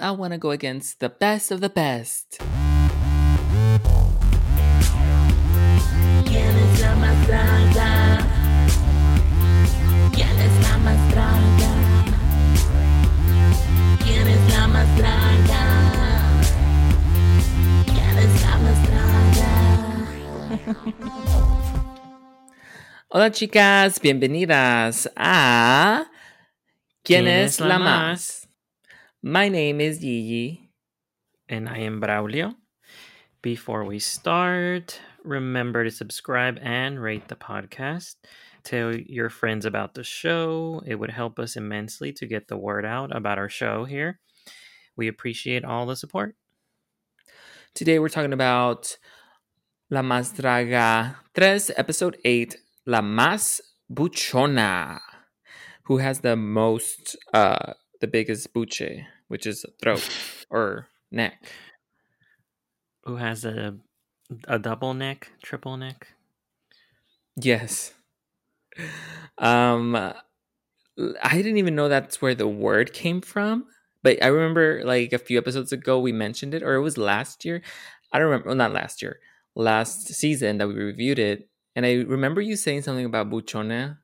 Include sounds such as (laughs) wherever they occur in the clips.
I want to go against the best of the best. ¿Quién es la más ¿Quién es la más draga? ¿Quién es la más draga? ¿Quién es la más? Hola chicas, bienvenidas a ¿Quién, es, la más? My name is Yiji. And I am Braulio. Before we start, remember to subscribe and rate the podcast. Tell your friends about the show. It would help us immensely to get the word out about our show here. We appreciate all the support. Today we're talking about La Más Draga 3, episode 8, La Más Buchona, who has the most, uh, the biggest buche, which is throat (laughs) or neck. Who has a a double neck, triple neck? Yes. Um, I didn't even know that's where the word came from, but I remember like a few episodes ago we mentioned it, or it was last year. I don't remember, well, not last year, last season that we reviewed it, and I remember you saying something about buchona,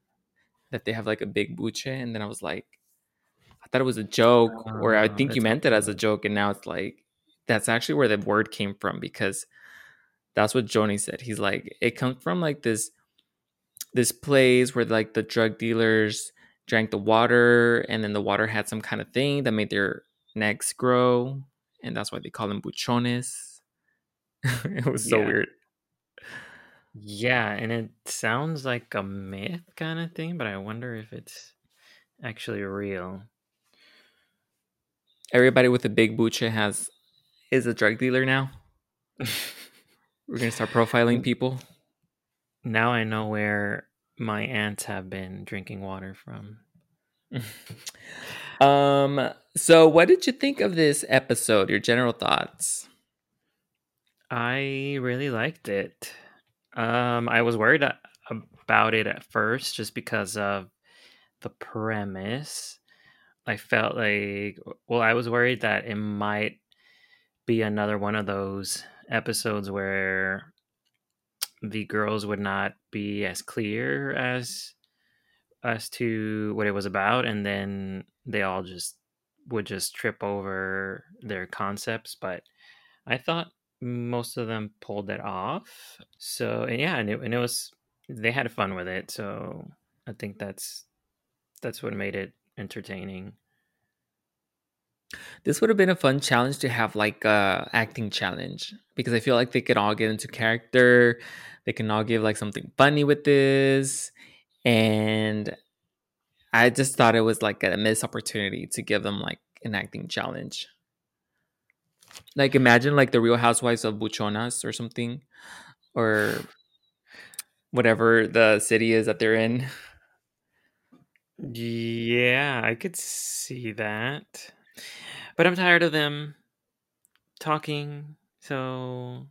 that they have like a big buche, and then I was like, I thought it was a joke, or I Oh, think you meant it as a joke, and now it's like that's actually where the word came from because that's what Johnny said. He's like, it comes from like this this place where like the drug dealers drank the water and then the water had some kind of thing that made their necks grow and that's why they call them buchones (laughs) it was so Yeah. weird Yeah, and it sounds like a myth kind of thing, but I wonder if it's actually real. Everybody with a big buche has is a drug dealer now (laughs) we're gonna start profiling people Now I know where my aunts have been drinking water from. (laughs) um so what did you think of this episode your general thoughts I really liked it. Um, I was worried about it at first just because of the premise. I felt like, well, I was worried that it might be another one of those episodes where the girls would not be as clear as as to what it was about and then they all just would just trip over their concepts but i thought most of them pulled it off. So and yeah and it, and it was they had fun with it so i think that's that's what made it entertaining This would have been a fun challenge to have like a acting challenge because I feel like they could all get into character. They can all give like something funny with this. And I just thought it was like a missed opportunity to give them like an acting challenge. Like imagine like the Real Housewives of Buchonas or something, or whatever the city is that they're in. (laughs) yeah i could see that but i'm tired of them talking so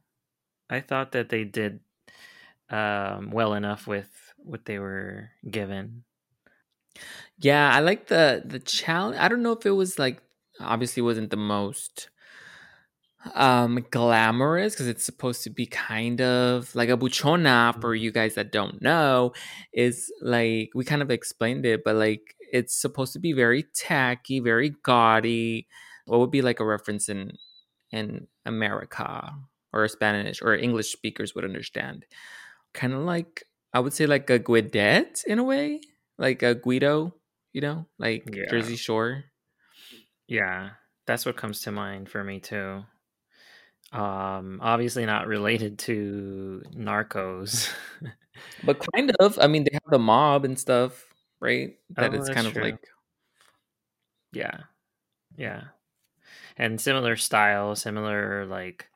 i thought that they did um, well enough with what they were given Yeah, I like the the challenge. I don't know if it was like obviously wasn't the most um glamorous because it's supposed to be kind of like a buchona for you guys that don't know is like we kind of explained it but like it's supposed to be very tacky very gaudy what would be like a reference in in america or spanish or english speakers would understand kind of like i would say like a guidette in a way like a guido you know like Yeah. jersey shore Yeah, that's what comes to mind for me too. Um, obviously not related to Narcos. (laughs) But kind of. I mean, they have the mob and stuff, right? That Oh, it's kind of like yeah, yeah, and similar style, similar like,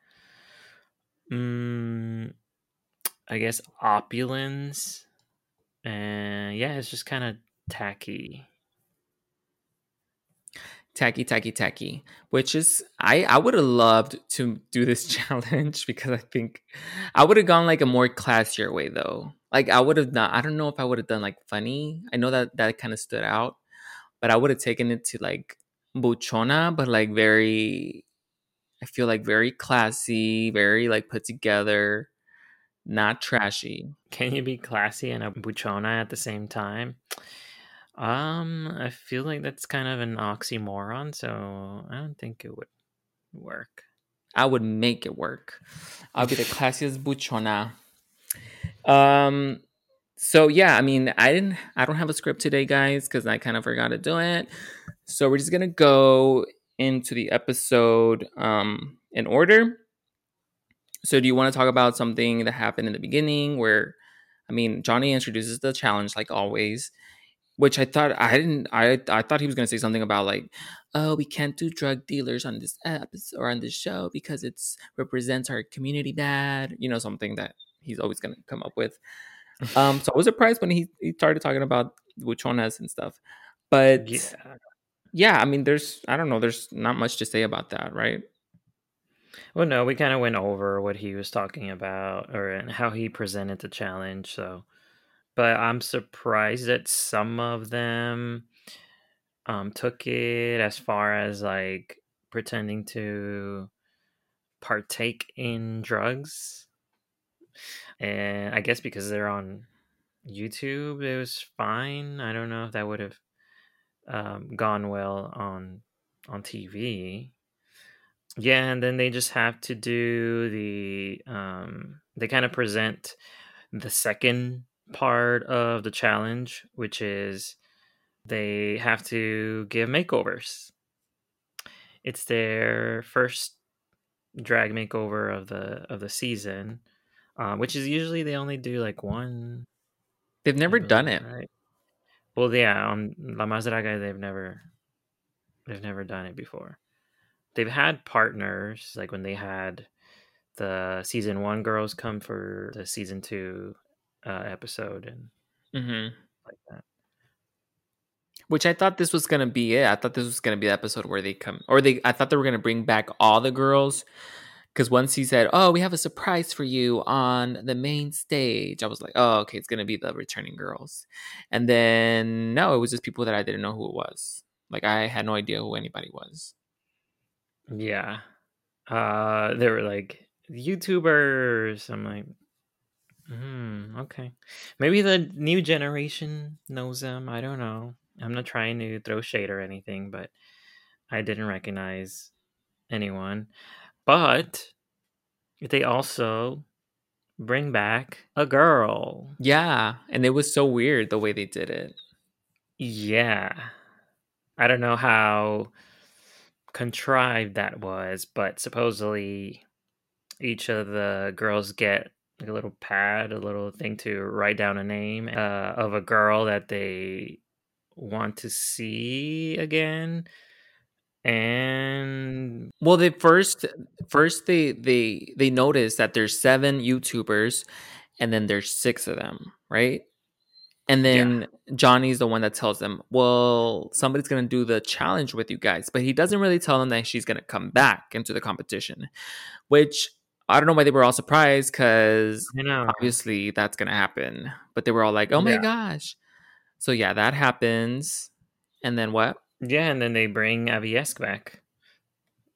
mm, I guess opulence, and yeah, it's just kind of tacky. Tacky, tacky, tacky. Which is, I I would have loved to do this (laughs) challenge because I think I would have gone like a more classier way though. Like I would have not. I don't know if I would have done like funny. I know that that kind of stood out, but I would have taken it to like buchona, but like very I feel like very classy, very like put together, not trashy. Can you be classy and a buchona at the same time? Um, I feel like that's kind of an oxymoron, so I don't think it would work. I would make it work. I'll be the (laughs) classiest buchona. Um so yeah, I mean, I didn't I don't have a script today, guys, because I kind of forgot to do it. So we're just gonna go into the episode um in order. So do you want to talk about something that happened in the beginning where I mean Johnny introduces the challenge like always, which I thought I didn't I I thought he was gonna say something about like, oh, we can't do drug dealers on this episode or on this show because it's represents our community bad, you know, something that he's always gonna come up with. (laughs) Um, so I was surprised when he, he started talking about buchonas and stuff. But Yeah. yeah, I mean, there's I don't know, there's not much to say about that, right? Well, no, we kind of went over what he was talking about or and how he presented the challenge. So, but I'm surprised that some of them um, took it as far as like pretending to partake in drugs. And I guess because they're on YouTube, it was fine. I don't know if that would have um, gone well on on TV. Yeah, and then they just have to do the um they kind of present the second part of the challenge, which is they have to give makeovers. It's their first drag makeover of the of the season, um, which is usually they only do like one. They've never done it. right? Well, yeah, on La Más Draga, they've never they've never done it before. They've had partners like when they had the season one girls come for the season two uh, episode and hmm like that. Which I thought this was gonna be it. I thought this was gonna be the episode where they come, or they. I thought they were gonna bring back all the girls, because once he said, "Oh, we have a surprise for you on the main stage," I was like, "Oh, okay, it's gonna be the returning girls," and then no, it was just people that I didn't know who it was. Like I had no idea who anybody was. Yeah, uh, they were like YouTubers. I'm like, hmm, okay, maybe the new generation knows them. I don't know. I'm not trying to throw shade or anything, but I didn't recognize anyone. But they also bring back a girl. Yeah, and it was so weird the way they did it. Yeah. I don't know how contrived that was, but supposedly each of the girls get like a little pad, a little thing to write down a name uh, of a girl that they want to see again. And Well, they first first they they they notice that there's seven YouTubers, and then there's six of them, right? And Yeah. then Johnny's the one that tells them, "Well, somebody's gonna do the challenge with you guys," but he doesn't really tell them that she's gonna come back into the competition, which I don't know why they were all surprised because you know, obviously that's gonna happen. But they were all like, "Oh my Yeah. gosh!" So yeah, that happens, and then what? yeah, and then they bring Aviesk back.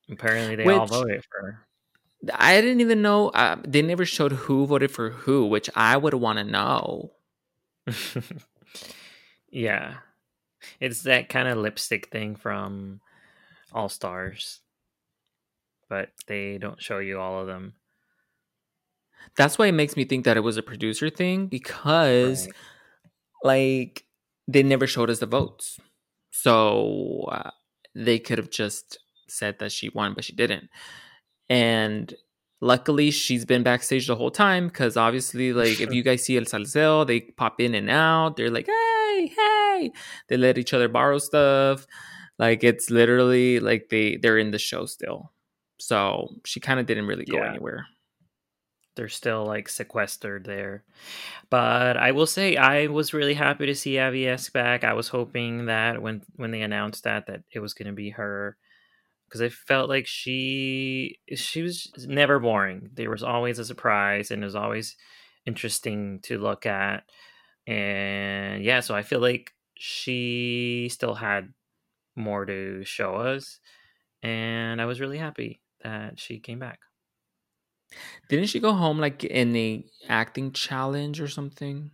Apparently, they all voted for her. I didn't even know. Uh, they never showed who voted for who, which I would want to know. (laughs) yeah. It's that kind of lipstick thing from All Stars. But they don't show you all of them. That's why it makes me think that it was a producer thing because, like, they never showed us the votes, so uh, they could have just said that she won, but she didn't. And luckily, she's been backstage the whole time because obviously, like, if you guys see El Salseo, they pop in and out. They're like, "Hey, hey!" They let each other borrow stuff. Like, it's literally like they they're in the show still. So she kind of didn't really go Yeah. anywhere. They're still like sequestered there. But I will say I was really happy to see Aviesk back. I was hoping that when when they announced that that it was going to be her because I felt like she she was never boring. There was always a surprise and it was always interesting to look at. And yeah, so I feel like she still had more to show us. And I was really happy that she came back. Didn't she go home like in a acting challenge or something?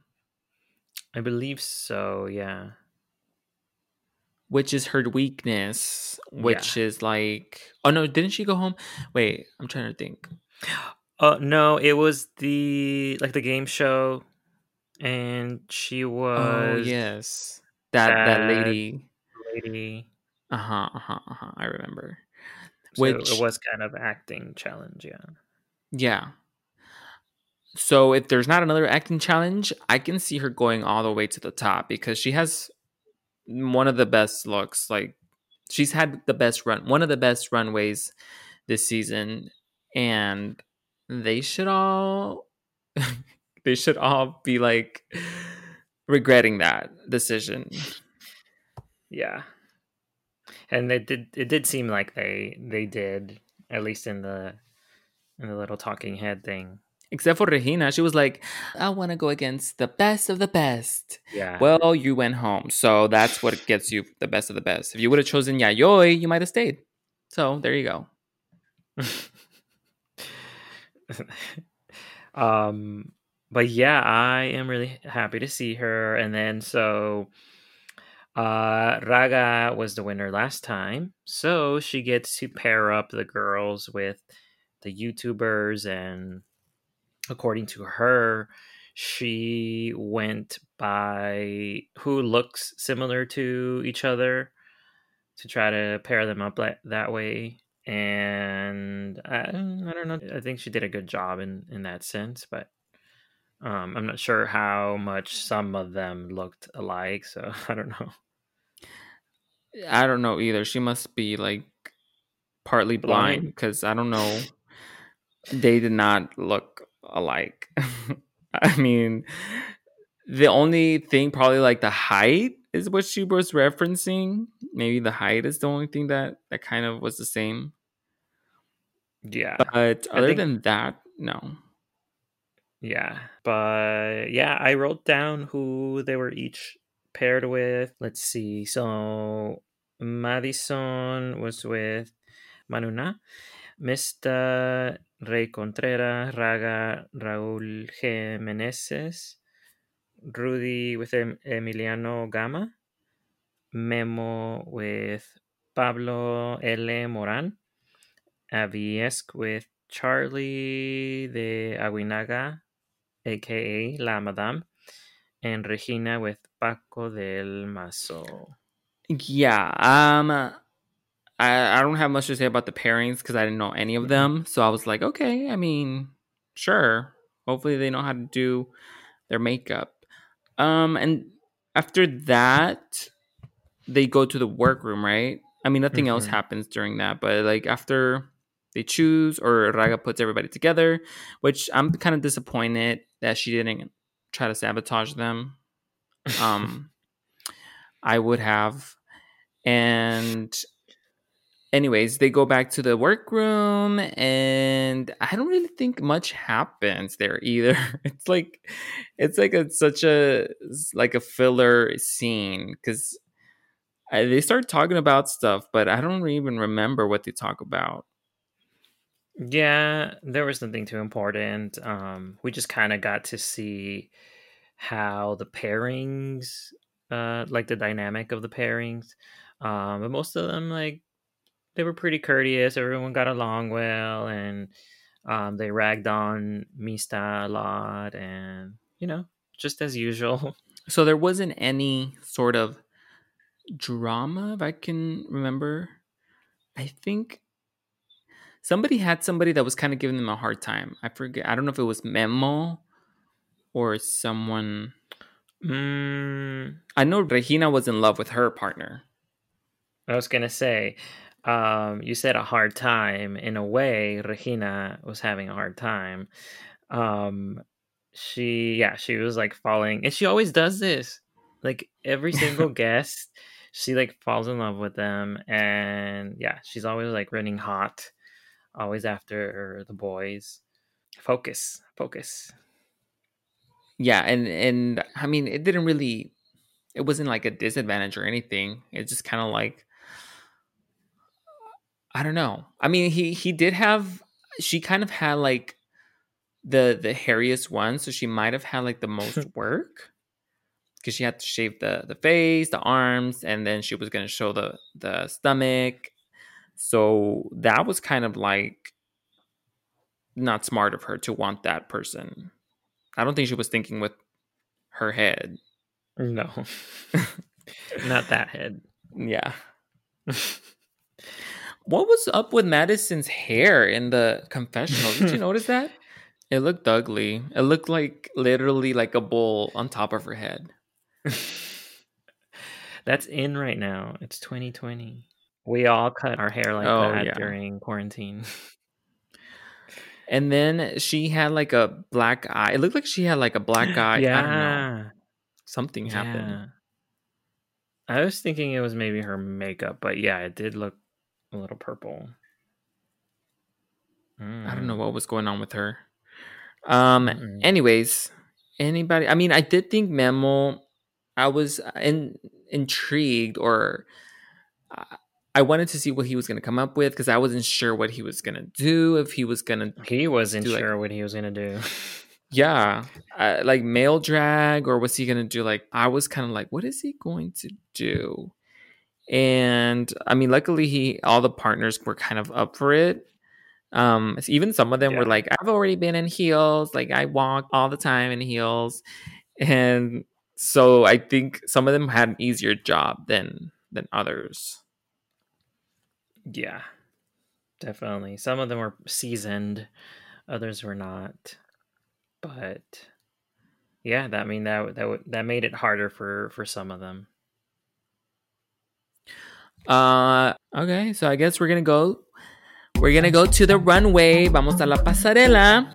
I believe so, yeah. Which is her weakness, which is like oh no, didn't she go home? Wait, I'm trying to think. Uh no, it was the like the game show and she was Oh was yes. That that that lady. lady. Uh-huh, uh-huh, uh-huh. I remember. So Which it was kind of acting challenge, yeah. Yeah. So if there's not another acting challenge, I can see her going all the way to the top because she has one of the best looks. Like she's had the best run, one of the best runways this season, and they should all (laughs) they should all be like regretting that decision. Yeah. And it did it did seem like they they did, at least in the in the little talking head thing. Except for Regina, she was like, "I want to go against the best of the best." Yeah. Well, you went home, so that's what gets you the best of the best. If you would have chosen Yayoi, you might have stayed. So there you go. (laughs) um but yeah i am really happy to see her and then so uh raga was the winner last time so she gets to pair up the girls with the youtubers and according to her she went by who looks similar to each other to try to pair them up like that way and I, I don't know i think she did a good job in in that sense but um i'm not sure how much some of them looked alike so (laughs) i don't know I don't know either. She must be like partly blind blind because I don't know. They did not look alike. (laughs) I mean, the only thing probably like the height is what she was referencing. Maybe the height is the only thing that that kind of was the same. yeah But other think than that, no. yeah but yeah i wrote down who they were each paired with let's see so madison was with manuna mr rey contreras raga raul g meneses rudy with em- emiliano gama memo with pablo l moran Aviesk with Charlie de Aguinaga, aka La Madame, and Regina with Paco del Mazo. Yeah. Um. I I don't have much to say about the pairings because I didn't know any of Mhm. them. So I was like, okay. I mean, sure. Hopefully they know how to do their makeup. Um. And after that, they go to the workroom, right? I mean, nothing else Mhm. happens during that, but like after they choose or Raga puts everybody together, which I'm kind of disappointed that she didn't try to sabotage them. (laughs) Um, I would have. And anyways, they go back to the workroom, and I don't really think much happens there either. (laughs) It's like, it's like a such a like a filler scene because they start talking about stuff, but I don't even remember what they talk about. Yeah, there was nothing too important. Um, we just kind of got to see how the pairings, uh, like the dynamic of the pairings. Um, but most of them, like, they were pretty courteous. Everyone got along well, and um, they ragged on Mista a lot, and you know, just as usual. (laughs) So there wasn't any sort of drama, if I can remember. I think somebody had somebody that was kind of giving them a hard time. I forget. I don't know if it was Memo or someone. Mm, I know Regina was in love with her partner. I was gonna say, um, you said a hard time. In a way, Regina was having a hard time. Um, she, yeah, she was like falling, and she always does this. Like every single (laughs) guest, she like falls in love with them, and yeah, she's always like running hot, always after the boys. Focus, focus. Yeah, and and I mean, it didn't really. It wasn't like a disadvantage or anything. It's just kind of like I don't know. I mean, he he did have. She kind of had like the the hairiest one, so she might have had like the most (laughs) work because she had to shave the the face, the arms, and then she was gonna show the the stomach. So that was kind of like not smart of her to want that person. I don't think she was thinking with her head. No, (laughs) (laughs) not that head. Yeah. What was up with Madison's hair in the confessional? Did you (laughs) notice that? It looked ugly. It looked like literally like a bowl on top of her head. (laughs) That's in right now. It's 2020. We all cut our hair like Oh, that yeah. during quarantine. (laughs) And then she had like a black eye. It looked like she had like a black (gasps) eye. I don't know. yeah. Something happened. Yeah. I was thinking it was maybe her makeup, but yeah, it did look a little purple. I don't know what was going on with her. Um. Mm-mm. Anyways, anybody? I mean, I did think Memo. I was in, intrigued, or uh, I wanted to see what he was going to come up with because I wasn't sure what he was going to do. If he was going to, He wasn't Do, like- sure what he was gonna do. (laughs) yeah, uh, like male drag, or was he going to do like? I was kind of like, what is he going to do? And I mean, luckily, he all the partners were kind of up for it. Um, even some of them were like, I've already been in heels, like I walk all the time in heels, and so I think some of them had an easier job than than others. yeah, definitely. Some of them were seasoned, others were not. But yeah, that I mean that that that made it harder for for some of them. Uh, okay, so I guess we're gonna go. We're gonna go to the runway. Vamos a la pasarela.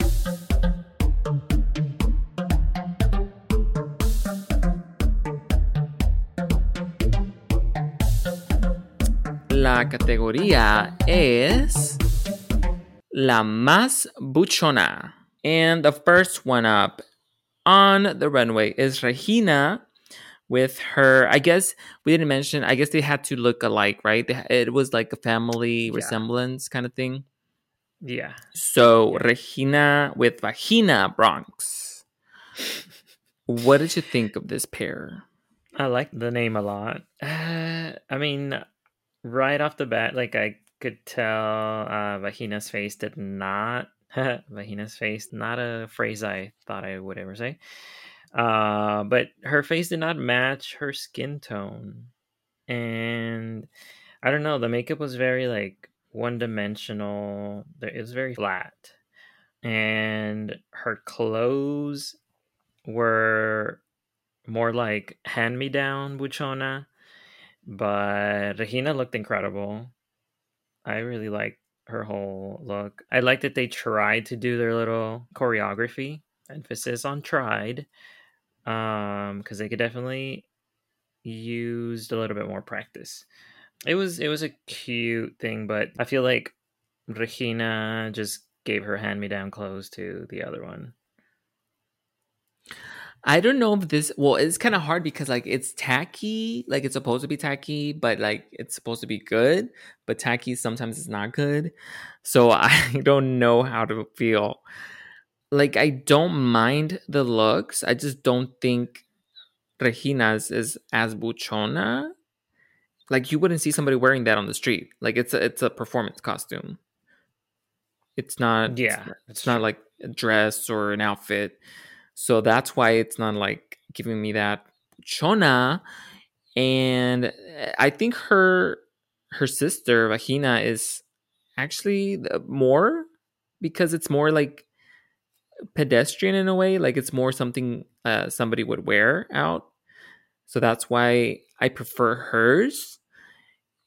La categoría es la más buchona. And the first one up on the runway is Regina with her. I guess we didn't mention, I guess they had to look alike, right? They, it was like a family Yeah. resemblance kind of thing. Yeah. So Regina with Vagina Bronx. What did you think of this pair? I like the name a lot. Uh, I mean, right off the bat, like I could tell uh, Vagina's face did not. (laughs) Vagina's face, not a phrase I thought I would ever say. Uh, but her face did not match her skin tone. And I don't know, the makeup was very like one dimensional. It was very flat. And her clothes were more like hand me down buchona but regina looked incredible i really liked her whole look i like that they tried to do their little choreography emphasis on tried um because they could definitely used a little bit more practice it was it was a cute thing but i feel like regina just gave her hand me down clothes to the other one I don't know if this well, it's kind of hard because like it's tacky, like it's supposed to be tacky, but like it's supposed to be good, but tacky sometimes is not good. So (laughs) I don't know how to feel. Like I don't mind the looks. I just don't think Regina's is as buchona. Like you wouldn't see somebody wearing that on the street. Like it's a it's a performance costume. It's not yeah it's not like a dress or an outfit. So that's why it's not like giving me that chona. And eh, I think her her sister Vagina is actually more because it's more like pedestrian in a way. Like it's more something uh, somebody would wear out. So that's why I prefer hers.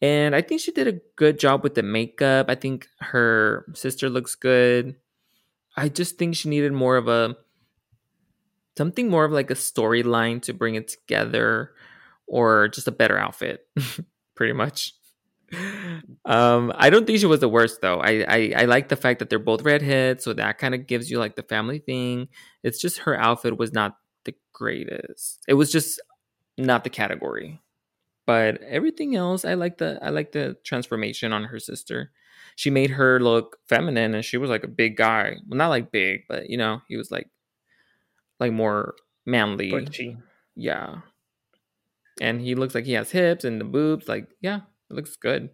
And I think she did a good job with the makeup. I think her sister looks good. I just think she needed more of a something more of like a storyline to bring it together or just a better outfit (laughs) pretty much um i don't think she was the worst though i i, I like the fact that they're both redheads so that kind of gives you like the family thing it's just her outfit was not the greatest it was just not the category but everything else i like the i like the transformation on her sister she made her look feminine, and she was like a big guy. Well, not like big, but you know, he was like like more manly. Butchy. Yeah. And he looks like he has hips and the boobs. Like, yeah, it looks good.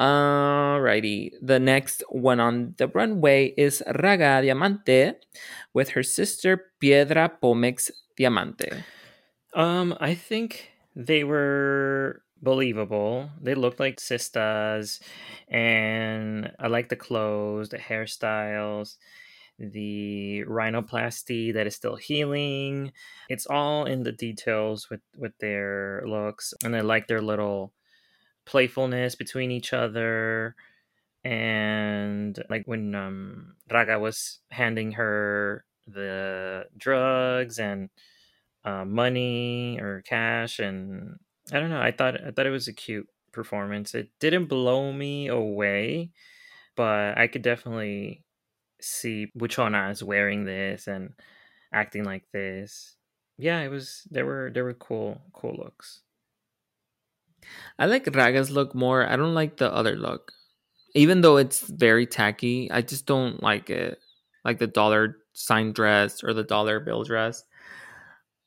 Alrighty. The next one on the runway is Raga Diamante with her sister Piedra Pomex Diamante. Um, I think they were believable. They looked like sisters, and I like the clothes, the hairstyles, the rhinoplasty that is still healing. It's all in the details with with their looks, and I like their little playfulness between each other. And like when um, Raga was handing her the drugs and uh, money or cash, and I don't know. I thought I thought it was a cute performance. It didn't blow me away, but I could definitely see Buchona as wearing this and acting like this. Yeah, it was there were there were cool cool looks. I like Raga's look more. I don't like the other look. Even though it's very tacky, I just don't like it. Like the dollar sign dress or the dollar bill dress.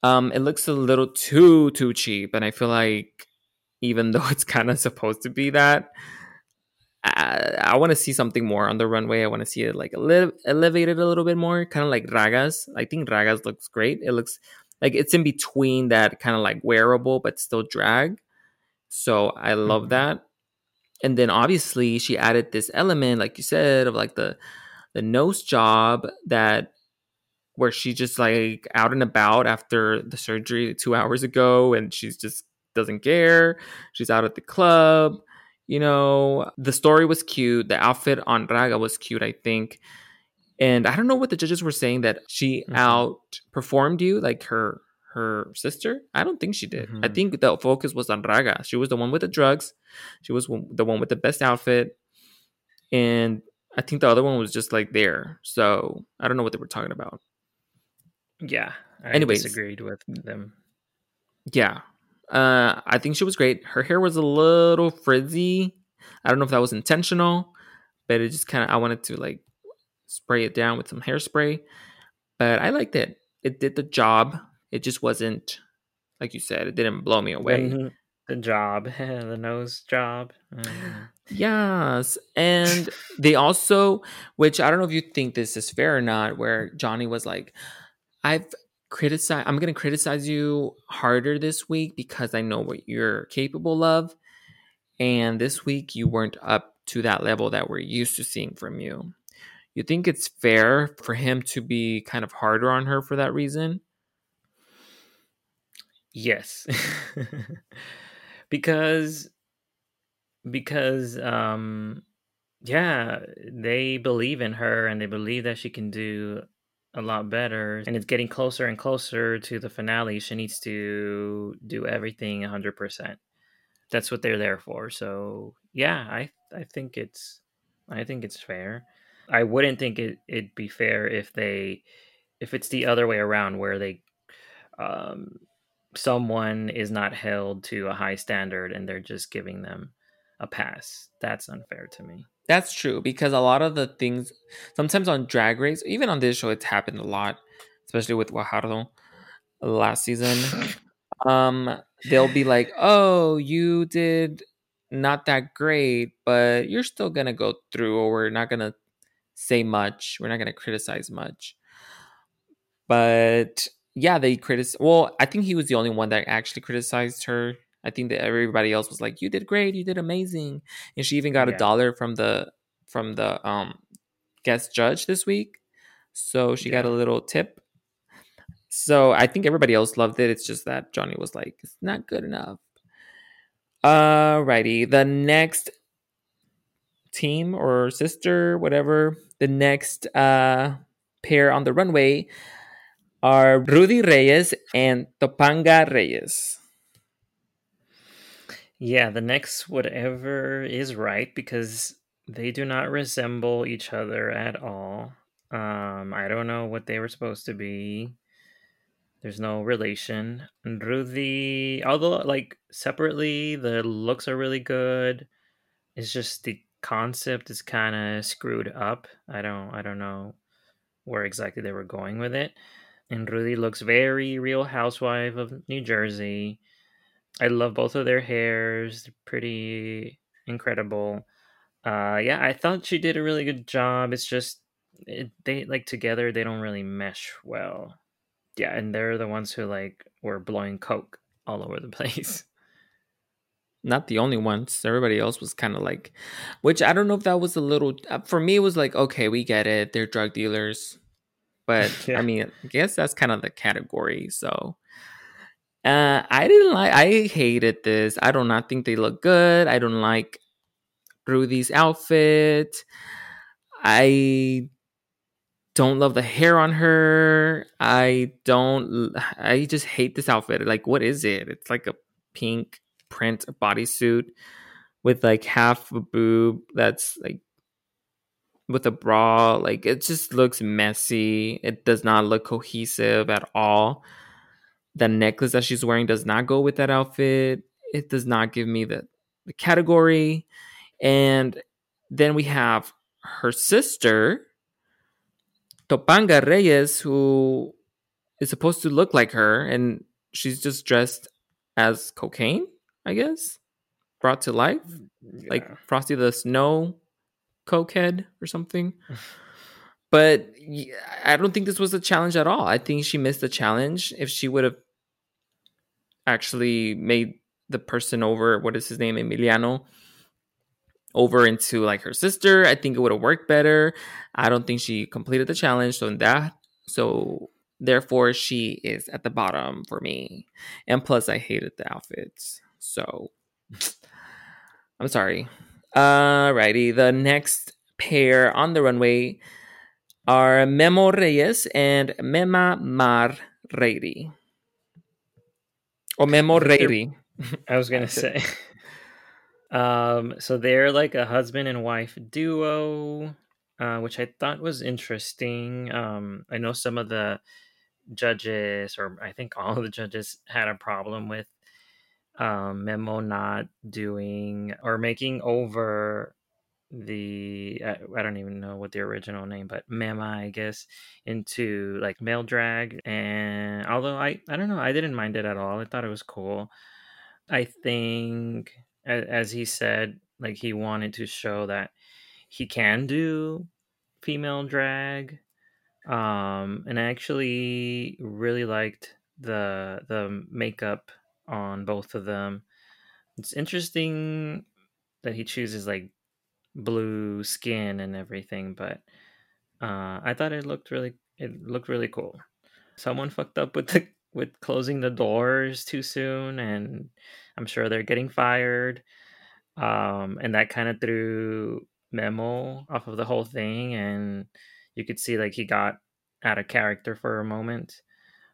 Um, it looks a little too too cheap, and I feel like even (laughs) though it's kind of supposed to be that, I, I want to see something more on the runway. I want to see it like a little elevated a little bit more, kind of like Raga's. I think Raga's looks great. It looks like it's in between that kind of like wearable but still drag. So I love Mhm. that. And then obviously she added this element, like you said, of like the the nose job that where she just like out and about after the surgery two hours ago and she's just doesn't care. She's out at the club. You know, the story was cute. The outfit on Raga was cute, I think. And I don't know what the judges were saying that she Mhm. outperformed you, like her her sister. I don't think she did. I Mhm. think the focus was on Raga. She was the one with the drugs. She was the one with the best outfit, and I think the other one was just like there. So I don't know what they were talking about. Yeah. I Anyways. disagreed with them. Yeah. Uh, I think she was great. Her hair was a little frizzy. I don't know if that was intentional, but it just kind of, I wanted to like spray it down with some hairspray. But I liked it. It did the job. It just wasn't, like you said, it didn't blow me away. The, the job, (laughs) the nose job. Uh, Yes. And they also, which I don't know if you think this is fair or not, where Johnny was like, I've criticized, I'm going to criticize you harder this week because I know what you're capable of. And this week you weren't up to that level that we're used to seeing from you. You think it's fair for him to be kind of harder on her for that reason? Yes. (laughs) because because um yeah, they believe in her and they believe that she can do a lot better and it's getting closer and closer to the finale. She needs to do everything 100%. That's what they're there for. So, yeah, I I think it's I think it's fair. I wouldn't think it it'd be fair if they if it's the other way around where they um someone is not held to a high standard and they're just giving them a pass. That's unfair to me. That's true because a lot of the things, sometimes on Drag Race, even on this show, it's happened a lot, especially with Guajardo last season. (laughs) um, they'll be like, "Oh, you did not that great, but you're still gonna go through, or we're not gonna say much. We're not gonna criticize much." But yeah, they criticize. Well, I think he was the only one that actually criticized her. I think that everybody else was like, "You did great. You did amazing," and she even got a dollar from the from the um guest judge this week. So she got a little tip. So I think everybody else loved it. It's just that Johnny was like, "It's not good enough." Alrighty, the next team or sister, whatever, the next uh pair on the runway are Rudy Reyes and Topanga Reyes. Yeah, the next whatever is right because they do not resemble each other at all. Um, I don't know what they were supposed to be. There's no relation. Rudy, although like separately, the looks are really good. It's just the concept is kind of screwed up. I don't I don't know where exactly they were going with it. And Rudy looks very real housewife of New Jersey. I love both of their hairs. They're pretty incredible. Uh yeah, I thought she did a really good job. It's just it, they like together they don't really mesh well. Yeah, and they're the ones who like were blowing coke all over the (laughs) place. Not the only ones. Everybody else was kind of like, which I don't know if that was a little. uh, For me, it was like, okay, we get it. They're drug dealers, but (laughs) Yeah. I mean, I guess that's kind of the category. So, uh, I didn't like. I hated this. I do not think they look good. I don't like Rudy's outfit. I don't love the hair on her. I don't. I just hate this outfit. Like, what is it? It's like a pink print bodysuit with like half a boob that's like with a bra. Like, it just looks messy. It does not look cohesive at all. The necklace that she's wearing does not go with that outfit. It does not give me the, the category. And then we have her sister, Topanga Reyes, who is supposed to look like her, and she's just dressed as cocaine, I guess, brought to life, mm, like Frosty the Snow cokehead or something. But I don't think this was a challenge at all. I think she missed the challenge. If she would have actually made the person over, what is his name, Emiliano, over into like her sister, I think it would have worked better. I don't think she completed the challenge. So in that, so therefore she is at the bottom for me. And plus, I hated the outfits. So I'm sorry. Alrighty, the next pair on the runway are Memo Reyes and Mema Mar Reiri. Or Memo Reiri. I was gonna say. um, so they're like a husband and wife duo, uh, which I thought was interesting. Um, I know some of the judges, or I think all of the judges, had a problem with um, Memo not doing or making over the I, I don't even know what the original name, but Mema, I guess, into like male drag. And although I I don't know, I didn't mind it at all. I thought it was cool. I think, as he said, like he wanted to show that he can do female drag. Um, and I actually really liked the the makeup on both of them. It's interesting that he chooses like blue skin and everything, but uh, I thought it looked really it looked really cool. Someone fucked up with the with closing the doors too soon, and I'm sure they're getting fired. Um, and that kind of threw Memo off of the whole thing, and you could see like he got out of character for a moment.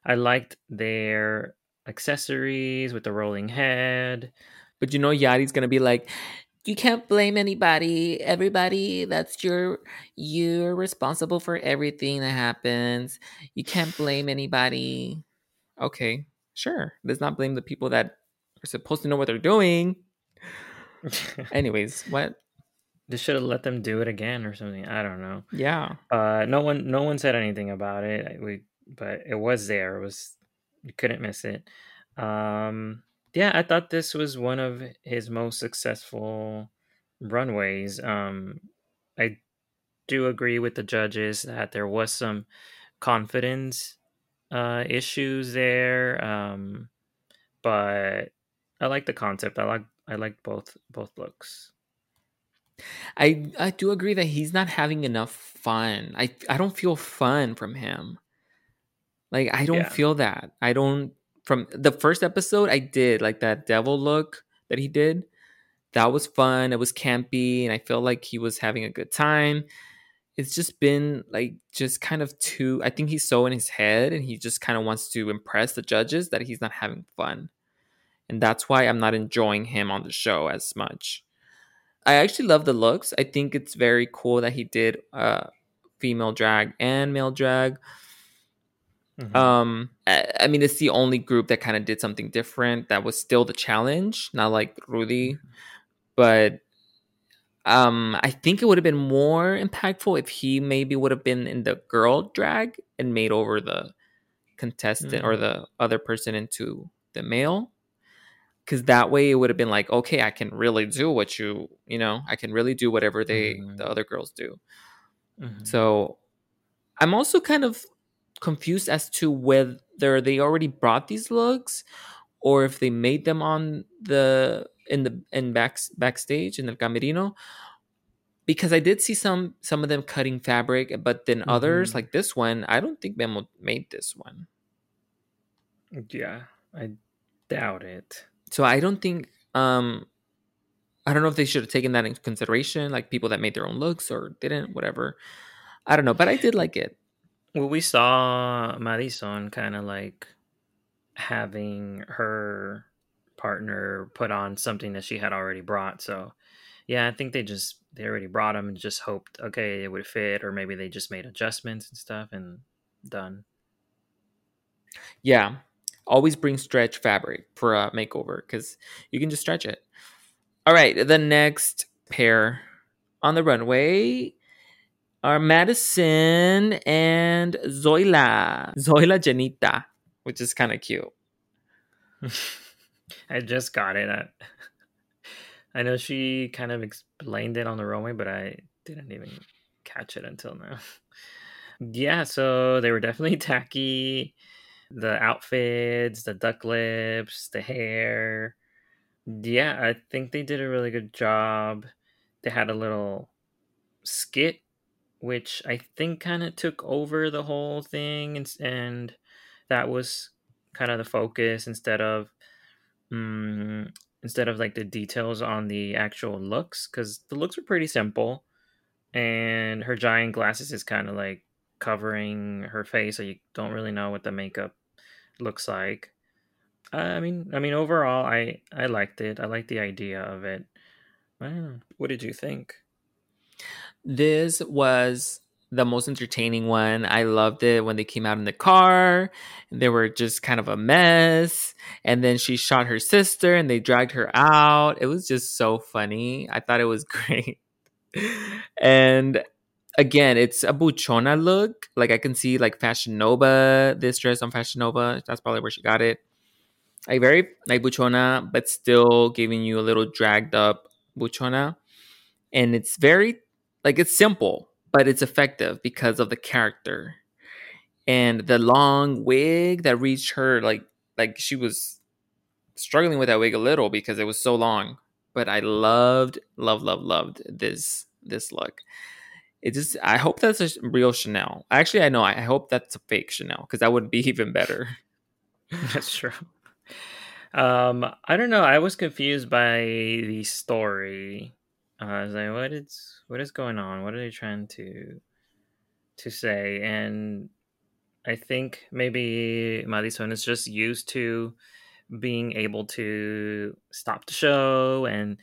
I liked their accessories with the rolling head. But you know, Yadi's gonna be like, you can't blame anybody. Everybody, that's your you're responsible for everything that happens. You can't blame anybody. Okay, sure. Let's not blame the people that are supposed to know what they're doing. (laughs) Anyways, what? they should have let them do it again or something. I don't know. Yeah. Uh, no one, no one said anything about it. We, but it was there. It was you couldn't miss it. Um, yeah, I thought this was one of his most successful runways. Um, I do agree with the judges that there was some confidence uh, issues there, um, but I like the concept. I like I like both both looks. I I do agree that he's not having enough fun. I I don't feel fun from him. Like I don't Yeah. feel that. I don't from the first episode I did like that devil look that he did. That was fun. It was campy and I feel like he was having a good time. It's just been like just kind of too I think he's so in his head and he just kind of wants to impress the judges that he's not having fun. And that's why I'm not enjoying him on the show as much. I actually love the looks. I think it's very cool that he did uh female drag and male drag. Mhm. Um I, I mean it's the only group that kind of did something different that was still the challenge, not like Rudy, but Um, I think it would have been more impactful if he maybe would have been in the girl drag and made over the contestant or Mm. the other person into the male. Cause that way it would have been like, okay, I can really do what you, you know, I can really do whatever they, Mhm. the other girls do. Mhm. So I'm also kind of confused as to whether they already brought these looks or if they made them on the in the in back backstage in the camerino because I did see some some of them cutting fabric, but then others Mhm. like this one, I don't think Memo made this one. Yeah, I doubt it. So I don't think um I don't know if they should have taken that into consideration, like people that made their own looks or didn't, whatever. I don't know, but I did like it. Well, we saw Madison kind of like having her partner put on something that she had already brought. So, yeah, I think they just they already brought them and just hoped okay it would fit, or maybe they just made adjustments and stuff and done. Yeah. Always bring stretch fabric for a makeover because you can just stretch it. All right. The next pair on the runway are Madison and Zoila. Zoila Janita, which is kind of cute. (laughs) I just got it. I, (laughs) I know she kind of explained it on the runway, but I didn't even catch it until now. (laughs) yeah, so they were definitely tacky. The outfits, the duck lips, the hair. Yeah, I think they did a really good job. They had a little skit, which I think kind of took over the whole thing, and, and that was kind of the focus instead of mm, instead of like the details on the actual looks because the looks were pretty simple and her giant glasses is kind of like covering her face so you don't really know what the makeup looks like. I mean i mean overall i i liked it i liked the idea of it. What did you think This was the most entertaining one. I loved it when they came out in the car. They were just kind of a mess. And then she shot her sister and they dragged her out. It was just so funny. I thought it was (laughs) great. and again, it's a buchona look. Like I can see like Fashion Nova, this dress on Fashion Nova. That's probably where she got it. Like very like buchona, but still giving you a little dragged up buchona. And it's very like it's simple, but it's effective because of the character. And the long wig that reached her like like she was struggling with that wig a little because it was so long. But I loved, loved, loved, loved this this look. It just I hope that's a real Chanel. Actually, I know I hope that's a fake Chanel because that would be (laughs) even better. (laughs) That's true. Um, I don't know. I was confused by the story. Uh, I was like, what is what is going on? What are they trying to to say? And I think maybe Madison is just used to being able to stop the show and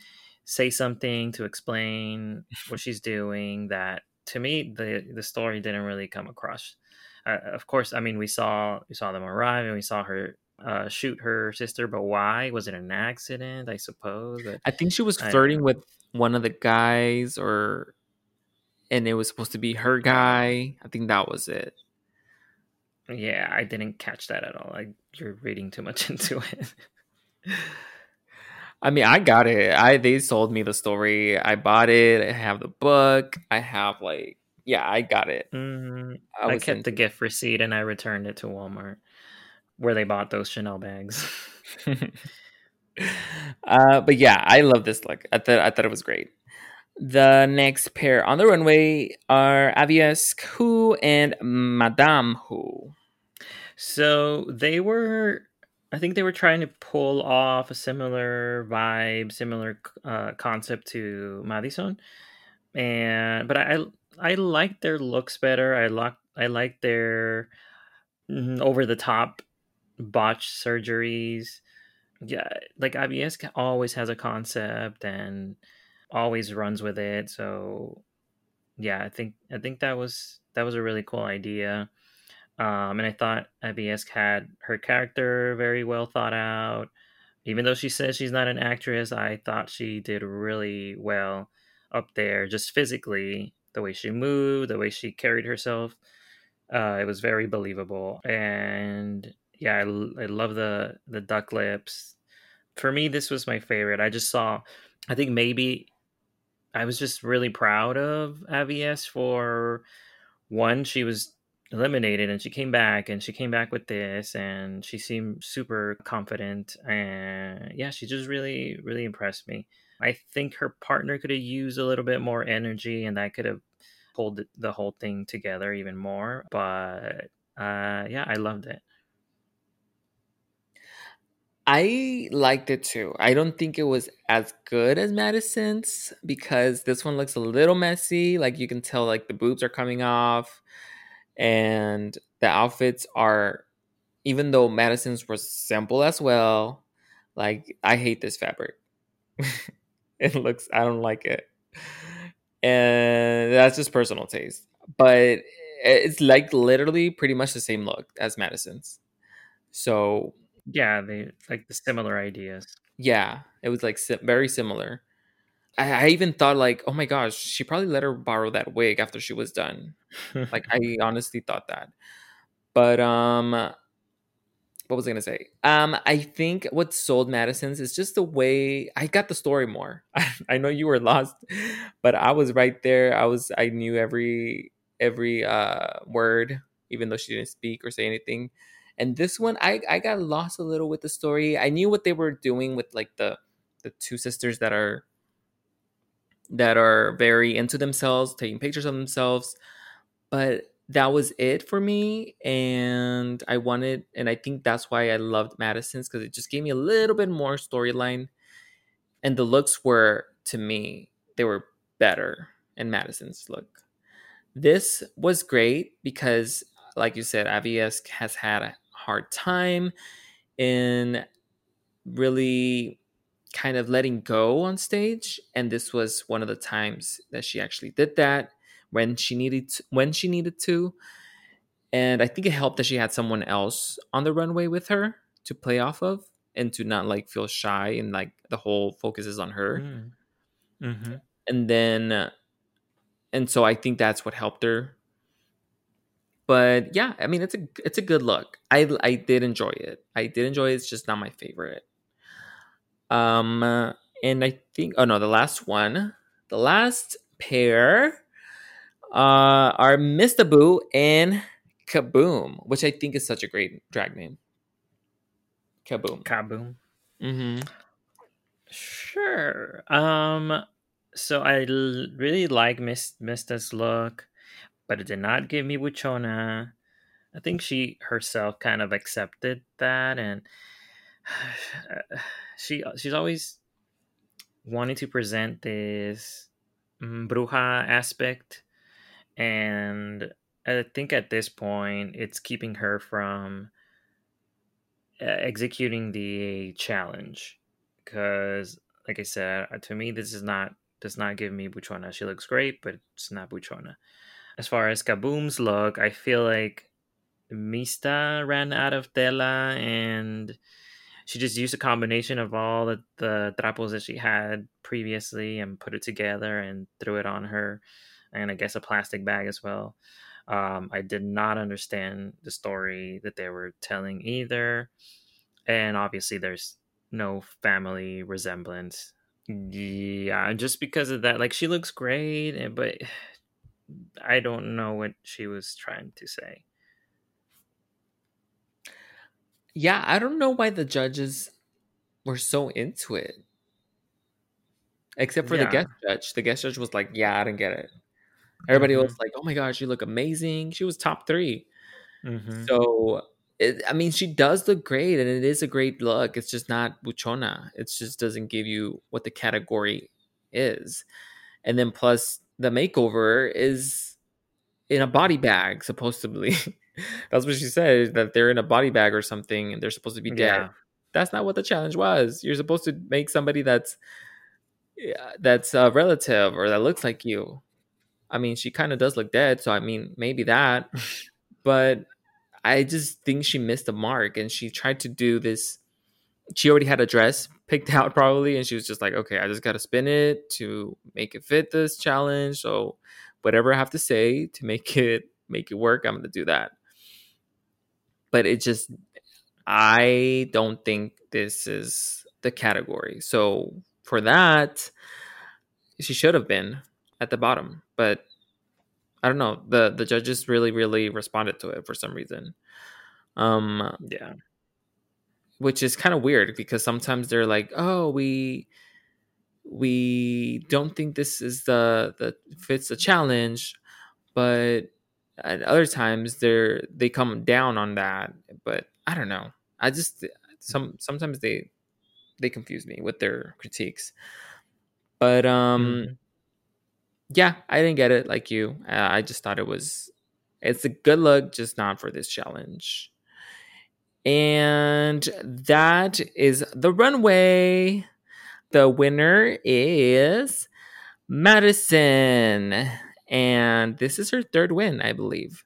say something to explain what she's doing. That to me, the the story didn't really come across. Uh, of course, I mean we saw we saw them arrive and we saw her uh, shoot her sister, but why? Was it an accident? I suppose. I think she was flirting with one of the guys or and it was supposed to be her guy. I think that was it. yeah, I didn't catch that at all. Like you're reading too much (laughs) into it. I mean, I got it. I they sold me the story. I bought it. I have the book. I have like yeah, I got it. Mhm. I, I, kept the gift receipt and I returned it to Walmart, where they bought those Chanel bags. (laughs) uh, but yeah, I love this look. I thought I thought it was great. The next pair on the runway are Aviesc Who and Madame Who. so they were, I think they were trying to pull off a similar vibe, similar uh, concept to Madison, and but I I like their looks better. I like I like their over the top botched surgeries. Yeah, like IBS always has a concept and always runs with it. So yeah, I think I think that was that was a really cool idea. Um, and I thought IBS had her character very well thought out. Even though she says she's not an actress, I thought she did really well. up there, just physically, the way she moved, the way she carried herself. Uh, it was very believable, and yeah, I love the the duck lips. For me, this was my favorite. I just saw, I think maybe I was just really proud of Avies for one, she was eliminated and she came back and she came back with this and she seemed super confident and yeah, she just really, really impressed me. I think her partner could have used a little bit more energy and that could have pulled the whole thing together even more. But uh, yeah, I loved it. I liked it too. I don't think it was as good as Madison's because this one looks a little messy. Like you can tell, like the boobs are coming off, and the outfits are, even though Madison's was simple as well. Like I hate this fabric. (laughs) it looks. I don't like it, and that's just personal taste. But eh, it's like literally pretty much the same look as Madison's. So Yeah, they like the similar ideas. yeah, it was like si- very similar. I, I even thought like, oh my gosh, she probably let her borrow that wig after she was done. Like (laughs) I honestly thought that. But um what was I gonna say? Um, I think what sold Madison's is just the way I got the story more. (laughs) I know you were lost, but I was right there. I was I knew every every uh word, even though she didn't speak or say anything. And this one I I got lost a little with the story. I knew what they were doing with like the the two sisters that are that are very into themselves, taking pictures of themselves. But that was it for me. And I wanted, and I think that's why I loved Madison's because it just gave me a little bit more storyline. And the looks were, to me, they were better in Madison's look. This was great because, like you said, Avies has had a hard time in really kind of letting go on stage and this was one of the times that she actually did that when she needed to, when she needed to and i think it helped that she had someone else on the runway with her to play off of and to not like feel shy and like the whole focus is on her Mm. Mm-hmm. and then and so i think that's what helped her but yeah i mean it's a it's a good look i i did enjoy it i did enjoy it it's just not my favorite um and i think oh no the last one the last pair uh are Mista Boo and kaboom which i think is such a great drag name kaboom Kaboom. mm-hmm. Sure. Um. So I l- really like Miss Mista's look, but it did not give me Buchona. I think she herself kind of accepted that, and (sighs) she she's always wanting to present this mm, bruja aspect, and I think at this point it's keeping her from uh, executing the challenge because like i said to me this is not does not give me buchona she looks great but it's not buchona as far as kaboom's look i feel like mista ran out of tela and she just used a combination of all the, the trapos that she had previously and put it together and threw it on her and i guess a plastic bag as well. Um, i did not understand the story that they were telling either. And obviously there's no family resemblance. Yeah just because of that like she looks great eh, but i don't know what she was trying to say. Yeah i don't know why the judges were so into it. Except for the guest judge. The guest judge was like yeah i didn't get it. Everybody Mhm. was like oh my gosh you look amazing. She was top 3 Mhm. so it, i mean she does look great and it is a great look. It's just not buchona. It just doesn't give you what the category is. And then plus the makeover is in a body bag supposedly (laughs) that's what she said that they're in a body bag or something and they're supposed to be dead yeah that's not what the challenge was. You're supposed to make somebody that's that's a relative or that looks like you. I mean, she kind of does look dead, so I mean, maybe that. (laughs) but I just think she missed the mark and she tried to do this she already had a dress picked (laughs) out probably, and she was just like, okay, I just got to spin it to make it fit this challenge. So whatever I have to say to make (laughs) it make it work, I'm gonna do that. But it just, I don't think this is the category. So for that, she should have been at the bottom, but I don't know. the The judges really, really responded to it for some reason. Um, Yeah. Which is kind of weird because sometimes they're like, "Oh, we we don't think this is the the fits the challenge," but at other times they're they come down on that. But I don't know. I just some sometimes they they confuse me with their critiques. But um Mhm. yeah, I didn't get it like you. Uh, I just thought it was it's a good look, just not for this challenge. And that is the runway. The winner is Madison. And this is her third win, I believe.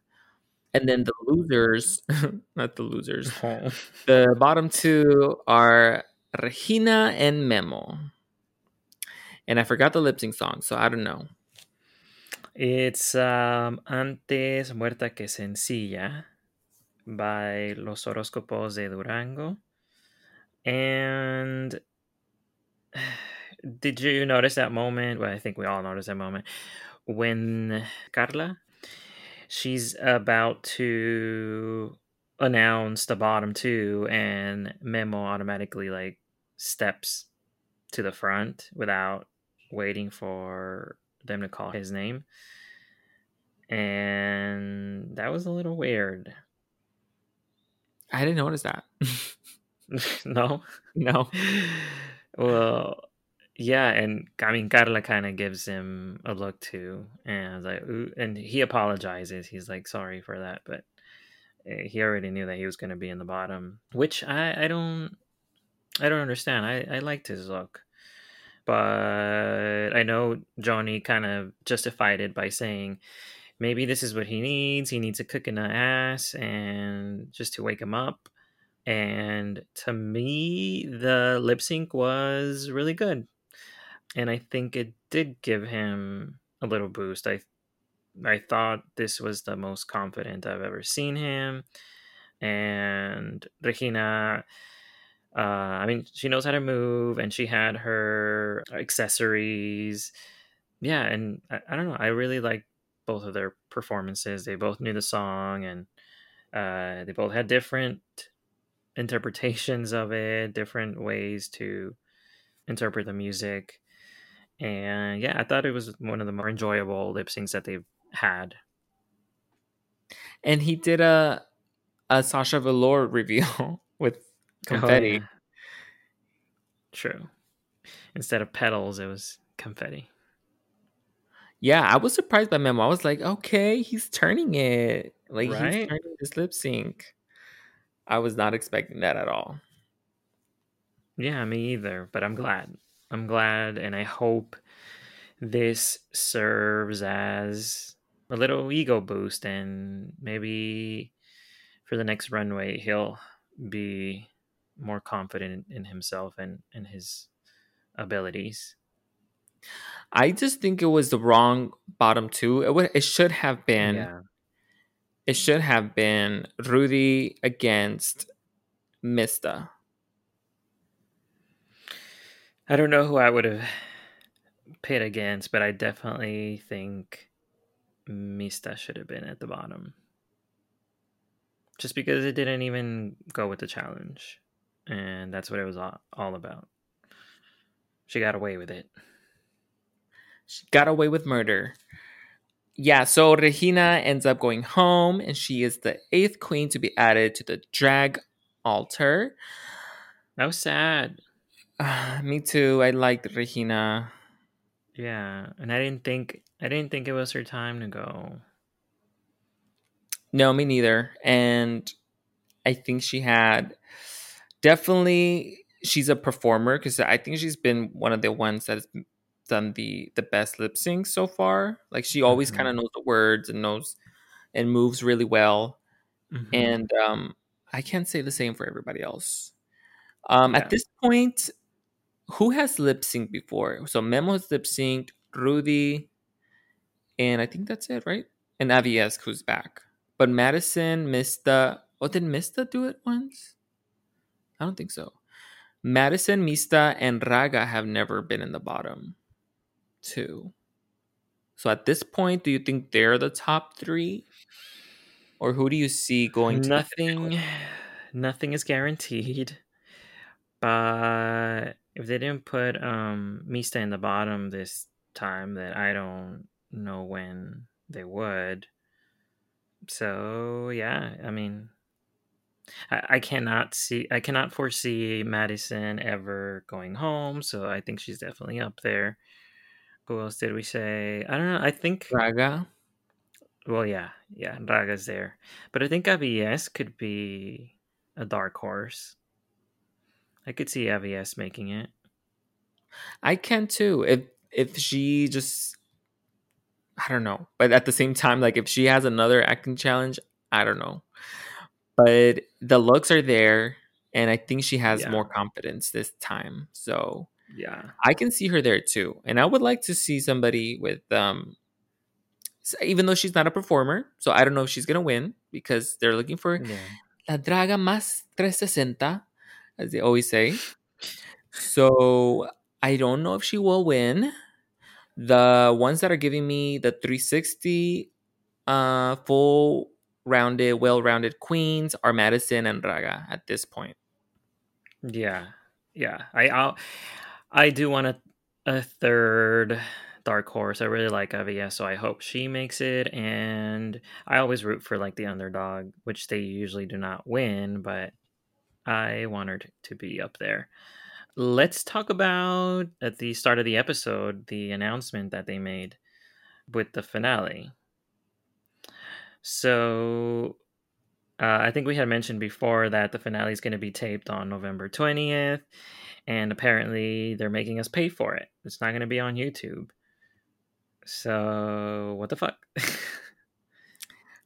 And then the losers, (laughs) not the losers, Oh. (laughs) the bottom two are Regina and Memo. And I forgot the lip sync song, so I don't know. It's um, Antes Muerta que Sencilla by Los Horóscopos de Durango. And (sighs) did you notice that moment? Well, I think we all noticed that moment when Carla, she's about to announce the bottom two, and Memo automatically like steps to the front without waiting for them to call his name. And that was a little weird. I didn't notice that. (laughs) no? (laughs) no. well, yeah, and I mean, Carla kind of gives him a look too, and I was like, Ooh, and he apologizes. He's like, sorry for that, but eh, he already knew that he was going to be in the bottom, which I, I don't, I don't understand. I, I liked his look, but I know Johnny kind of justified it by saying maybe this is what he needs. He needs a kick in the ass and just to wake him up. And to me, the lip sync was really good. And I think it did give him a little boost. I I thought this was the most confident I've ever seen him. And Regina uh, I mean, she knows how to move and she had her accessories. Yeah, and I, I don't know. I really like both of their performances. They both knew the song and uh, they both had different interpretations of it, different ways to interpret the music. And yeah, I thought it was one of the more enjoyable lip syncs that they've had. And he did a a Sasha Velour reveal (laughs) with confetti. Oh, yeah. True. Instead of petals, it was confetti. Yeah, I was surprised by Memo. I was like, okay, he's turning it. Like he's turning this lip sync. I was not expecting that at all. Yeah, me either, but I'm glad. I'm glad, and I hope this serves as a little ego boost, and maybe for the next runway, he'll be more confident in himself and, and his abilities. I just think it was the wrong bottom two. It it should have been yeah. it should have been Rudy against Mista. I don't know who I would have pit against, but I definitely think Mista should have been at the bottom. Just because it didn't even go with the challenge. And that's what it was all, all about. She got away with it. She got away with murder. Yeah, so Regina ends up going home and she is the eighth queen to be added to the drag altar. That was sad. Uh, (sighs) me too. I liked Regina. Yeah, and I didn't think I didn't think it was her time to go. No, me neither. And I think she had definitely she's a performer because I think she's been one of the ones that has done the the best lip sync so far. Like she always Mhm. kind of knows the words and knows and moves really well. Mhm. And um I can't say the same for everybody else. Um Yeah. at this point, who has lip synced before? So Memo has lip synced, Rudy, and I think that's it, right? And Avies who's back. But Madison, Mista. Oh, did Mista do it once? I don't think so. Madison, Mista, and Raga have never been in the bottom two. So at this point, do you think they're the top three? Or who do you see going to the nothing nothing is guaranteed but if they didn't put um mista in the bottom this time that i don't know when they would so yeah i mean I, I cannot see i cannot foresee madison ever going home so i think she's definitely up there who else did we say i don't know i think Raga? well, yeah, yeah, Raga's there, but I think AVS could be a dark horse. I could see AVS making it. I can too. If if she just I don't know. But at the same time, like if she has another acting challenge, I don't know. But the looks are there and I think she has Yeah. more confidence this time. So Yeah, I can see her there too. And I would like to see somebody with um even though she's not a performer, so I don't know if she's gonna win because they're looking for yeah, la draga más 360, as they always say. So I don't know if she will win. The ones that are giving me the 360 uh full rounded, well-rounded queens are Madison and Raga at this point. yeah, yeah. I I'll, I do want a a third dark horse. I really like AVS, so I hope she makes it. And I always root for like the underdog, which they usually do not win, but I want her to, to be up there. Let's talk about at the start of the episode the announcement that they made with the finale. So, uh, I think we had mentioned before that the finale is going to be taped on November 20th, and apparently they're making us pay for it. It's not going to be on YouTube. So, what the fuck?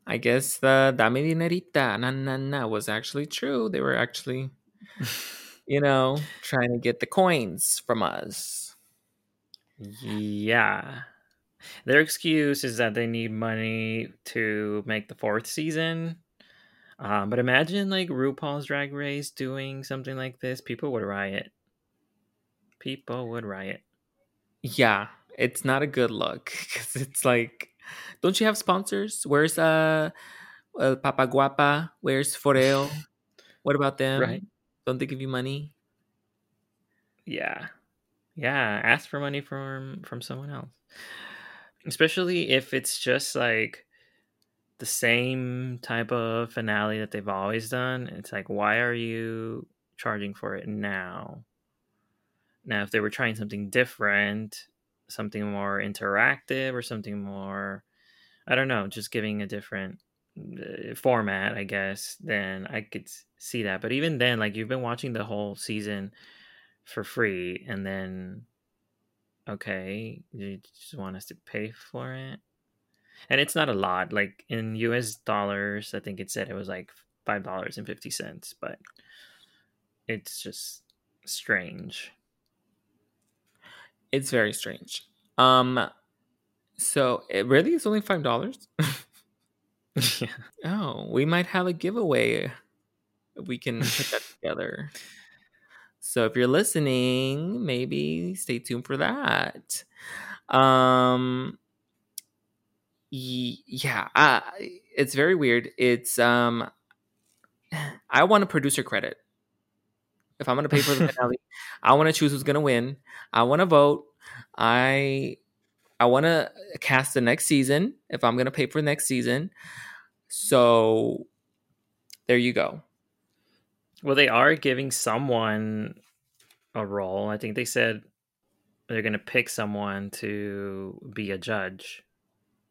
I guess the Dame Dinerita na na na was actually true. They were actually, (laughs) you know, trying to get the coins from us. Yeah. Their excuse is that they need money to make the fourth season. Um, but imagine like RuPaul's Drag Race doing something like this. People would riot. People would riot. Yeah, it's not a good look (laughs) because it's like, don't you have sponsors? Where's uh, uh Papa Guapa? Where's Foreo? (laughs) What about them? Right. Don't they give you money? Yeah. Yeah. Ask for money from from someone else. Especially if it's just like the same type of finale that they've always done. It's like, why are you charging for it now? Now, if they were trying something different, something more interactive or something more, I don't know, just giving a different uh, format, I guess, then I could see that. But even then, like you've been watching the whole season for free, and then, okay, you just want us to pay for it? And it's not a lot. Like in US dollars, I think it said it was like $5.50, but it's just strange. It's very strange. Um, so it really is only five dollars. (laughs) yeah. Oh, we might have a giveaway. We can put that (laughs) together. So if you're listening, maybe stay tuned for that. Um ye- yeah, uh, it's very weird. It's um (sighs) I want a producer credit. If I'm going to pay for the (laughs) finale, I want to choose who's going to win. I want to vote. I I want to cast the next season if I'm going to pay for next season. So there you go. Well, they are giving someone a role. I think they said they're going to pick someone to be a judge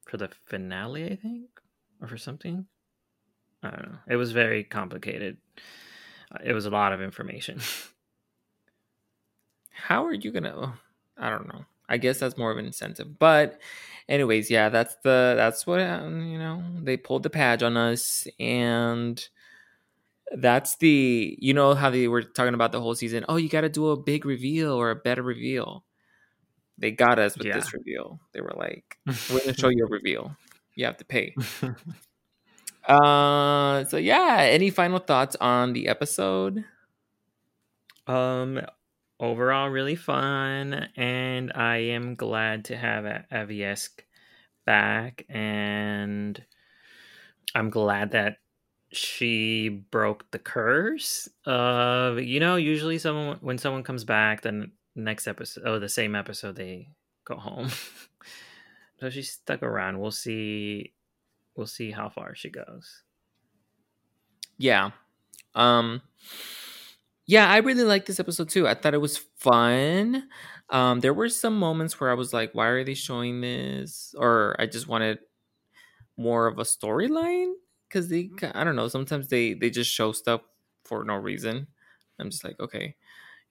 for the finale, I think, or for something. I don't know. It was very complicated. It was a lot of information. (laughs) How are you going to I don't know. I guess that's more of an incentive. But anyways, yeah, that's the that's what um, you know, they pulled the patch on us and That's the you know how they were talking about the whole season. Oh, you got to do a big reveal or a better reveal. They got us with Yeah. this reveal. They were like, (laughs) "We're gonna show you a reveal. You have to pay." (laughs) Uh, so yeah. Any final thoughts on the episode? Um, overall, really fun, and I am glad to have Aviesc back, and I'm glad that she broke the curse of you know usually someone when someone comes back then next episode oh the same episode they go home (laughs) so she stuck around we'll see we'll see how far she goes Yeah. Um Yeah, I really liked this episode too. I thought it was fun. Um there were some moments where I was like, why are they showing this? Or I just wanted more of a storyline cuz they, I don't know, sometimes they they just show stuff for no reason. I'm just like, okay.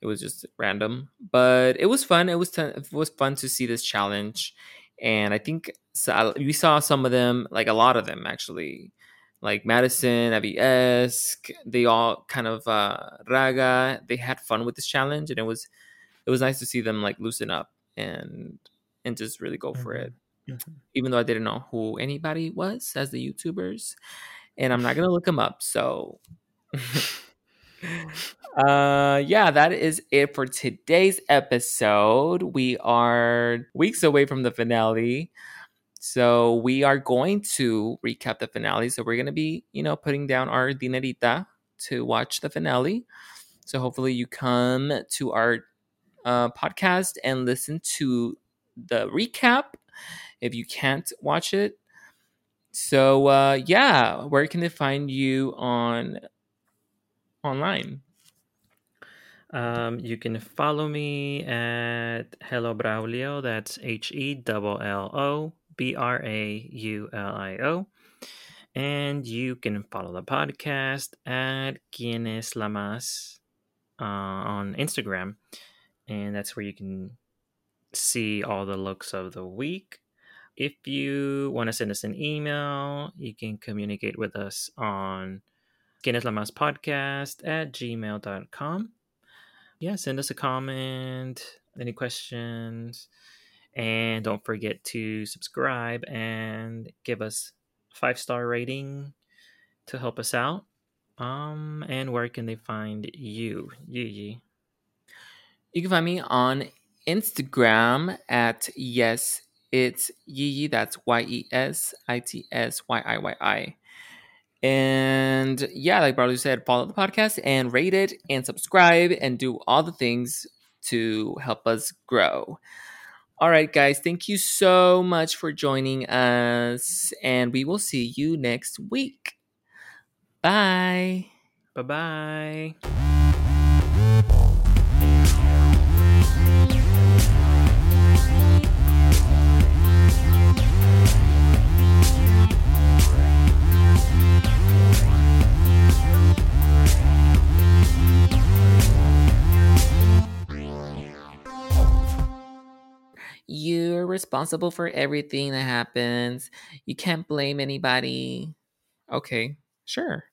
It was just random, but it was fun. It was t- it was fun to see this challenge, and I think so, we saw some of them, like a lot of them actually, like Madison, Aviesc. They all kind of uh, Raga. They had fun with this challenge, and it was it was nice to see them like loosen up and and just really go for it. Even though I didn't know who anybody was as the YouTubers, and I'm not gonna look them up. So (laughs) uh yeah that is it for today's episode we are weeks away from the finale so we are going to recap the finale. So we're going to be you know putting down our dinerita to watch the finale. So hopefully you come to our uh, podcast and listen to the recap if you can't watch it. So uh yeah where can they find you on online? Um, you can follow me at Hello Braulio. That's H E L L O B R A U L I O. And you can follow the podcast at Quienes La Más uh, on Instagram. And that's where you can see all the looks of the week. If you want to send us an email, you can communicate with us on Quienes La Más podcast at gmail.com yeah, send us a comment, any questions, and don't forget to subscribe and give us five star rating to help us out. Um, and where can they find you, Yi? You can find me on Instagram at yes, it's Yee. That's Y E S I T S Y I Y I. And yeah, like Barley said, follow the podcast and rate it and subscribe and do all the things to help us grow. All right, guys, thank you so much for joining us, and we will see you next week. Bye. Bye bye. You're responsible for everything that happens. You can't blame anybody. Okay, sure.